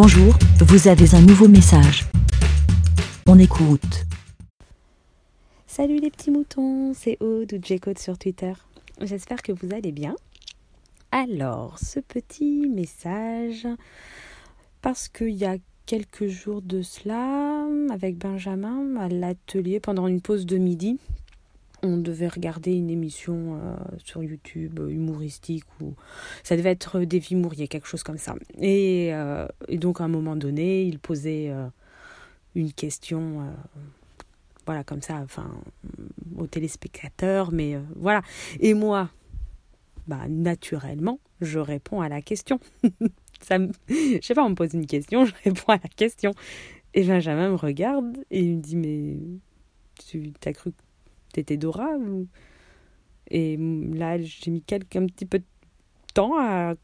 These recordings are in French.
Bonjour, vous avez un nouveau message. On écoute. Salut les petits moutons, c'est Aude ou J-Code sur Twitter. J'espère que vous allez bien. Alors, ce petit message, parce qu'il y a quelques jours de cela, avec Benjamin, à l'atelier, pendant une pause de midi, on devait regarder une émission euh, sur YouTube euh, humoristique ou ça devait être des vies Mourier, quelque chose comme ça. Et, euh, donc à un moment donné, il posait une question, voilà comme ça, enfin aux téléspectateurs, mais voilà. Et moi, bah naturellement, je réponds à la question. ça me... je sais pas, on me pose une question, je réponds à la question. Et Benjamin me regarde et il me dit mais tu as cru t'étais Dora Et là, j'ai mis quelques, un petit peu de temps à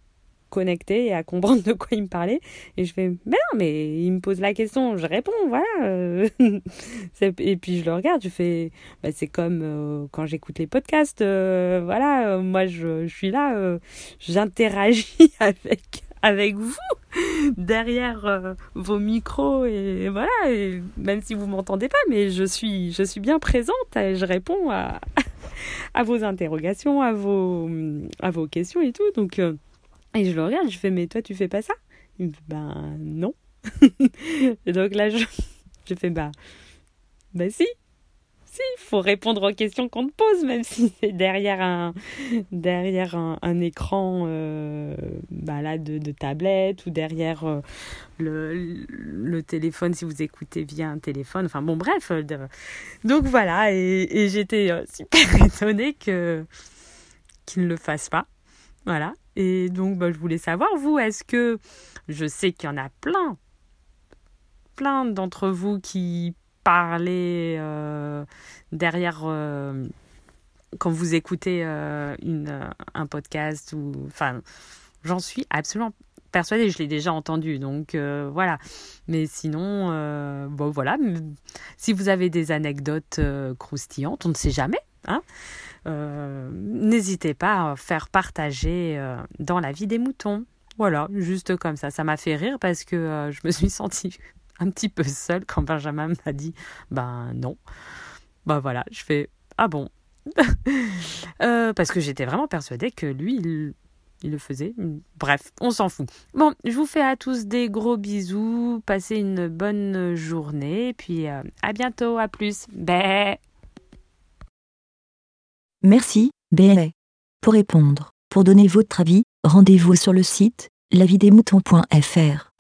connecter et à comprendre de quoi il me parlait. Et je fais, mais non, mais il me pose la question, je réponds, voilà. et puis je le regarde, je fais, bah, c'est comme euh, quand j'écoute les podcasts, euh, voilà, moi je, je, suis là, j'interagis avec avec vous derrière euh, vos micros et voilà même si vous m'entendez pas mais je suis je suis bien présente et je réponds à à vos interrogations à vos à vos questions et tout. Donc euh, et je le regarde je fais mais toi tu fais pas ça? Il me dit ben non. Et donc là je je fais bah ben si il faut répondre aux questions qu'on te pose, même si c'est derrière un, derrière un, écran euh, bah là, de, de, tablette ou derrière euh, le, le, téléphone si vous écoutez via un téléphone. Enfin bon, bref. Euh, donc voilà, et, et j'étais super étonnée que, qu'il ne le fasse pas. Voilà. Et donc, bah, je voulais savoir, vous, est-ce que je sais qu'il y en a plein, plein d'entre vous qui parler euh, derrière euh, quand vous écoutez euh, une, un podcast ou enfin j'en suis absolument persuadée. Je l'ai déjà entendu donc voilà. Mais sinon bon voilà. Si vous avez des anecdotes croustillantes on ne sait jamais hein n'hésitez pas à faire partager dans la vie des moutons. Voilà juste comme ça. Ça m'a fait rire parce que je me suis sentie un petit peu seule quand Benjamin m'a dit ben non. Ben voilà, je fais ah bon? euh, parce que j'étais vraiment persuadée que lui, il, le faisait. Bref, on s'en fout. Bon, je vous fais à tous des gros bisous. Passez une bonne journée. Puis euh, à bientôt, à plus. Bé. Merci, Bé. Pour répondre, pour donner votre avis, rendez-vous sur le site lavidemouton.fr.